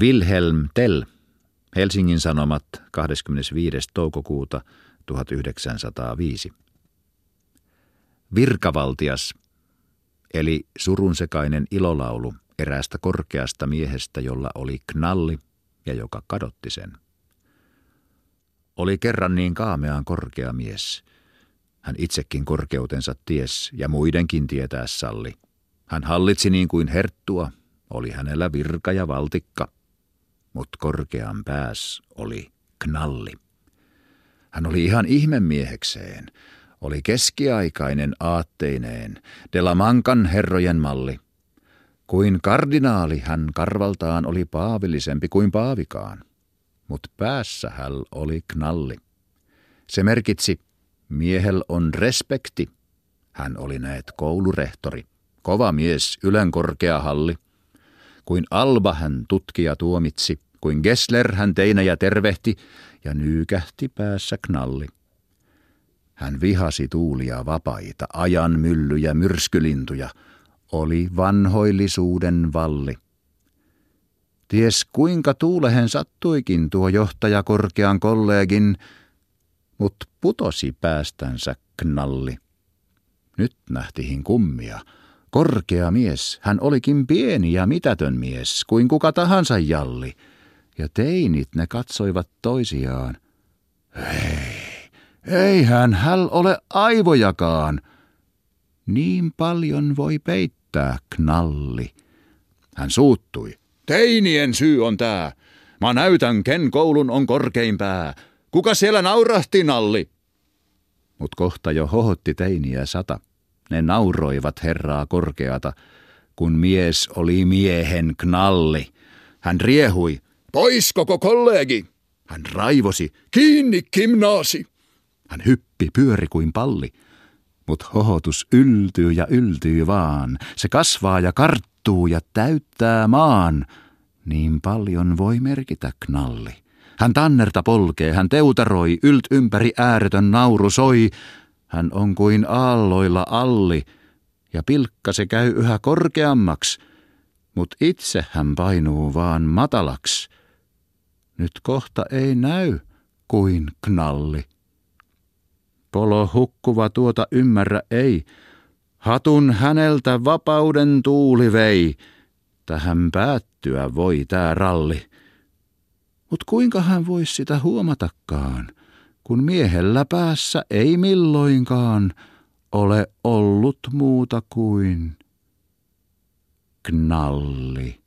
Wilhelm Tell, Helsingin Sanomat 25. toukokuuta 1905. Virkavaltias, eli surunsekainen ilolaulu eräästä korkeasta miehestä, jolla oli knalli ja joka kadotti sen. Oli kerran niin kaameaan korkea mies. Hän itsekin korkeutensa ties ja muidenkin tietää salli. Hän hallitsi niin kuin herttua, oli hänellä virka ja valtikka, mutta korkean pääs oli knalli. Hän oli ihan ihmemiehekseen, oli keskiaikainen aatteineen, Delamankan herrojen malli. Kuin kardinaali hän karvaltaan oli paavillisempi kuin paavikaan, mutta päässä hän oli knalli. Se merkitsi, miehel on respekti. Hän oli näet koulurehtori, kova mies, korkea halli. Kuin Alba hän tutkija tuomitsi, kuin Gessler hän teinä ja tervehti ja nyykähti päässä knalli. Hän vihasi tuulia vapaita, ajan myllyjä, myrskylintuja, oli vanhoillisuuden valli. Ties kuinka tuulehen sattuikin tuo johtaja korkean kollegin, mut putosi päästänsä knalli. Nyt nähtihin kummia. Korkea mies, hän olikin pieni ja mitätön mies, kuin kuka tahansa jalli. Ja teinit ne katsoivat toisiaan. Ei, eihän häl ole aivojakaan. Niin paljon voi peittää, knalli. Hän suuttui. Teinien syy on tää. Mä näytän, ken koulun on korkein pää. Kuka siellä naurahti, nalli? Mut kohta jo hohotti teiniä sata. Ne nauroivat herraa korkeata, kun mies oli miehen knalli. Hän riehui, pois koko kollegi. Hän raivosi, kiinni kimnaasi. Hän hyppi pyöri kuin palli. Mut hohotus yltyy ja yltyy vaan. Se kasvaa ja karttuu ja täyttää maan. Niin paljon voi merkitä knalli. Hän tannerta polkee, hän teutaroi, ylt ympäri ääretön nauru soi. Hän on kuin aalloilla alli, ja pilkka se käy yhä korkeammaksi, mut itse hän painuu vaan matalaksi. Nyt kohta ei näy kuin knalli. Polo hukkuva tuota ymmärrä ei, hatun häneltä vapauden tuuli vei, tähän päättyä voi tää ralli. Mut kuinka hän voisi sitä huomatakaan, kun miehellä päässä ei milloinkaan ole ollut muuta kuin knalli.